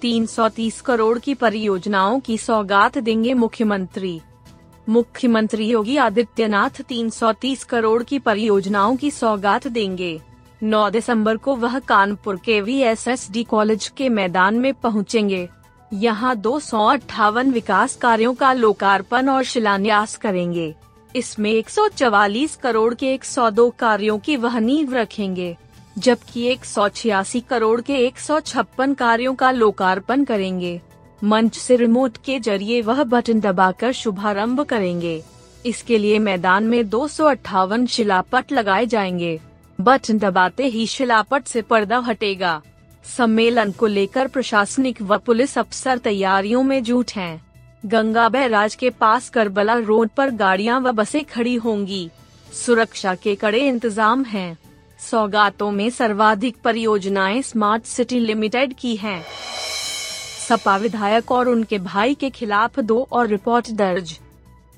तीन सौ तीस करोड़ की परियोजनाओं की सौगात देंगे मुख्यमंत्री। मुख्यमंत्री योगी आदित्यनाथ 330 करोड़ की परियोजनाओं की सौगात देंगे। 9 दिसंबर को वह कानपुर के V S S D college के मैदान में पहुँचेंगे। यहाँ दो सौ अट्ठावन विकास कार्यों का लोकार्पण और शिलान्यास करेंगे। इसमें 144 करोड़ के 102 कार्यों की वह नींव रखेंगे। जबकि एक सौ छियासी करोड़ के एक कार्यों का लोकार्पण करेंगे। मंच से रिमोट के ज़रिए वह बटन दबाकर शुभारंभ करेंगे। इसके लिए मैदान में दो शिलापट लगाए जाएँगे। बटन दबाते ही शिलापट से पर्दा हटेगा। सम्मेलन को लेकर प्रशासनिक व पुलिस अफसर तैयारियों में जुट हैं। गंगा बैराज के पास करबला रोड पर गाड़ियाँ व बसें खड़ी होंगी। सुरक्षा के कड़े इंतज़ाम हैं। सौगातों में सर्वाधिक परियोजनाएँ स्मार्ट सिटी लिमिटेड की हैं। सपा विधायक और उनके भाई के खिलाफ दो और रिपोर्ट दर्ज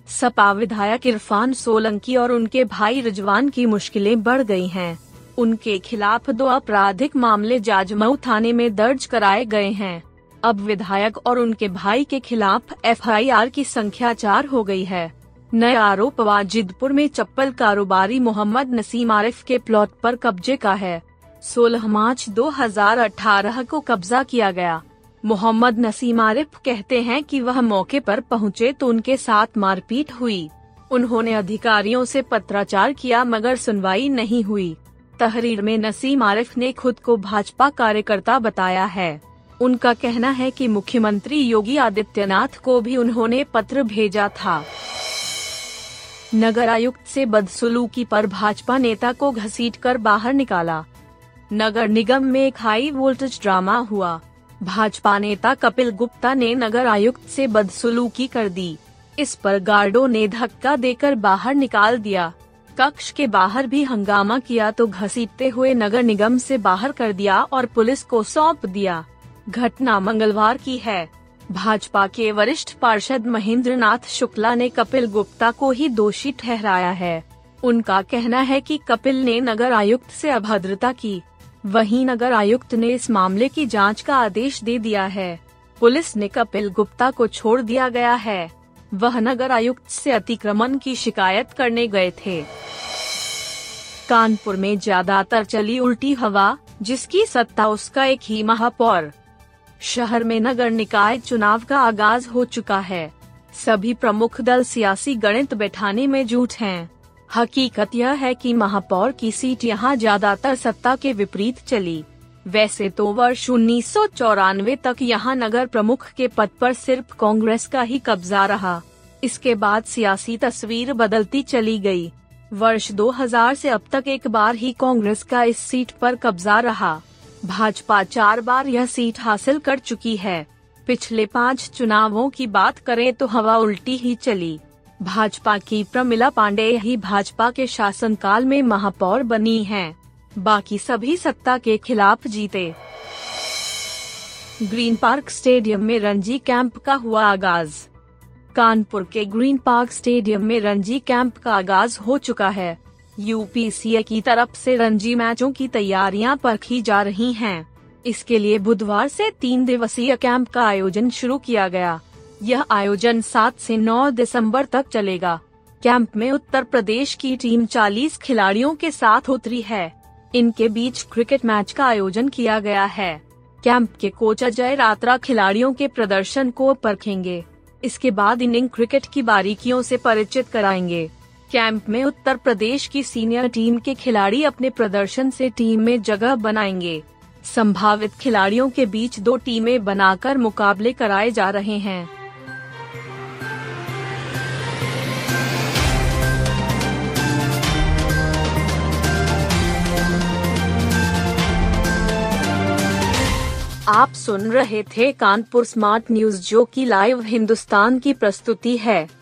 सपा विधायक इरफान सोलंकी और उनके भाई रिजवान की मुश्किलें बढ़ गई हैं। उनके खिलाफ दो आपराधिक मामले जाजमऊ थाने में दर्ज कराए गए हैं अब विधायक और उनके भाई के खिलाफ एफआईआर की संख्या चार हो गई है नया आरोप वाजिदपुर में चप्पल कारोबारी मोहम्मद नसीम आरिफ के प्लॉट पर कब्जे का है। 16 मार्च 2018 को कब्जा किया गया। मोहम्मद नसीम आरिफ कहते हैं कि वह मौके पर पहुँचे तो उनके साथ मारपीट हुई। उन्होंने अधिकारियों से पत्राचार किया मगर सुनवाई नहीं हुई। तहरीर में नसीम आरिफ ने खुद को भाजपा कार्यकर्ता बताया है। उनका कहना है कि मुख्यमंत्री योगी आदित्यनाथ को भी उन्होंने पत्र भेजा था। नगर आयुक्त से बदसलूकी पर भाजपा नेता को घसीटकर बाहर निकाला। नगर निगम में एक हाई वोल्टेज ड्रामा हुआ। भाजपा नेता कपिल गुप्ता ने नगर आयुक्त से बदसलूकी कर दी। इस पर गार्डो ने धक्का देकर बाहर निकाल दिया। कक्ष के बाहर भी हंगामा किया तो घसीटते हुए नगर निगम से बाहर कर दिया और पुलिस को सौंप दिया। घटना मंगलवार की है। भाजपा के वरिष्ठ पार्षद महेंद्र नाथ शुक्ला ने कपिल गुप्ता को ही दोषी ठहराया है। उनका कहना है कि कपिल ने नगर आयुक्त से अभद्रता की। वहीं नगर आयुक्त ने इस मामले की जाँच का आदेश दे दिया है। पुलिस ने कपिल गुप्ता को छोड़ दिया गया है। वह नगर आयुक्त से अतिक्रमण की शिकायत करने गए थे। कानपुर में ज़्यादातर चली उल्टी हवा, जिसकी सत्ता उसका एक ही महापौर शहर में नगर निकाय चुनाव का आगाज़ हो चुका है सभी प्रमुख दल सियासी गणित बैठाने में जुट हैं। हकीकत यह है कि महापौर की सीट यहाँ ज़्यादातर सत्ता के विपरीत चली वैसे तो वर्ष उन्नीस सौ चौरानवे तक यहाँ नगर प्रमुख के पद पर सिर्फ़ कांग्रेस का ही कब्जा रहा इसके बाद सियासी तस्वीर बदलती चली गई। वर्ष 2000 से अब तक एक बार ही कांग्रेस का इस सीट पर कब्जा रहा भाजपा चार बार यह सीट हासिल कर चुकी है। पिछले पाँच चुनावों की बात करें तो हवा उल्टी ही चली। भाजपा की प्रमिला पांडे ही भाजपा के शासनकाल में महापौर बनी हैं। बाकी सभी सत्ता के खिलाफ जीते। ग्रीन पार्क स्टेडियम में रणजी कैंप का हुआ आगाज़। कानपुर के ग्रीन पार्क स्टेडियम में रणजी कैंप का आगाज़ हो चुका है। यूपीसीए की तरफ़ से रणजी मैचों की तैयारियाँ परखी जा रही हैं। इसके लिए बुधवार से तीन दिवसीय कैंप का आयोजन शुरू किया गया। यह आयोजन 7 से 9 दिसंबर तक चलेगा। कैंप में उत्तर प्रदेश की टीम 40 खिलाड़ियों के साथ उतरी है। इनके बीच क्रिकेट मैच का आयोजन किया गया है। कैंप के कोच अजय रात्रा खिलाड़ियों के प्रदर्शन को परखेंगे। इसके बाद इनिंग क्रिकेट की बारीकियों से परिचित कराएँगे। कैंप में उत्तर प्रदेश की सीनियर टीम के खिलाड़ी अपने प्रदर्शन से टीम में जगह बनाएँगे। संभावित खिलाड़ियों के बीच दो टीमें बनाकर मुकाबले कराए जा रहे हैं। आप सुन रहे थे कानपुर स्मार्ट न्यूज़ जो की लाइव हिंदुस्तान की प्रस्तुति है।